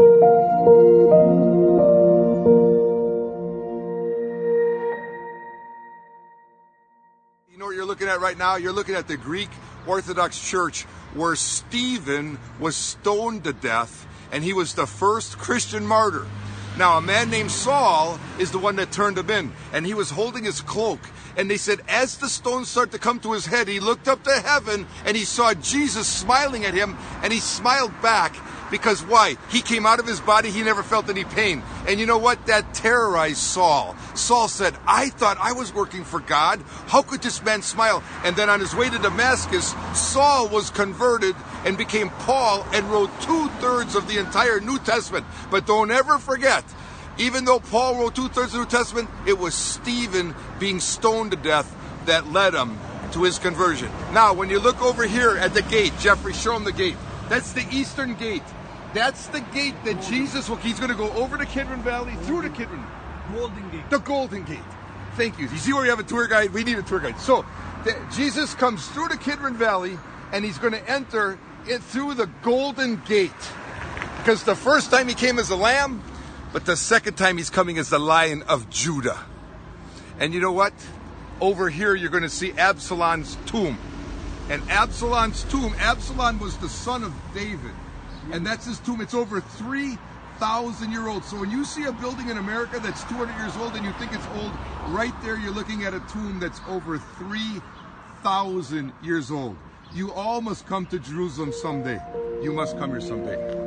You know what you're looking at right now? You're looking at the Greek Orthodox Church where Stephen was stoned to death and he was the first Christian martyr. Now, a man named Saul is the one that turned him in, and he was holding his cloak. And they said, as the stones started to come to his head, he looked up to heaven and he saw Jesus smiling at him, and he smiled back because why? He came out of his body, he never felt any pain. And you know what? That terrorized Saul. Saul said, I thought I was working for God. How could this man smile? And then on his way to Damascus, Saul was converted and became Paul and wrote two thirds of the entire New Testament. But don't ever forget, even though Paul wrote two thirds of the New Testament, it was Stephen being stoned to death that led him to his conversion. Now, when you look over here at the gate, Jeffrey, show him the gate. That's the eastern gate. That's the gate that Jesus, well, he's going to go over the Kidron Valley, through the Kidron. Golden Gate. The Golden Gate. Thank you. You see where you have a tour guide? We need a tour guide. So, the, Jesus comes through the Kidron Valley, and he's going to enter it through the Golden Gate. Because the first time he came as a lamb, but the second time he's coming as the Lion of Judah. And you know what? Over here, you're going to see Absalom's tomb. And Absalom's tomb, Absalom was the son of David. And that's his tomb. It's over 3,000 year old. So when you see a building in America that's 200 years old and you think it's old, right there you're looking at a tomb that's over 3,000 years old. You all must come to Jerusalem someday. You must come here someday.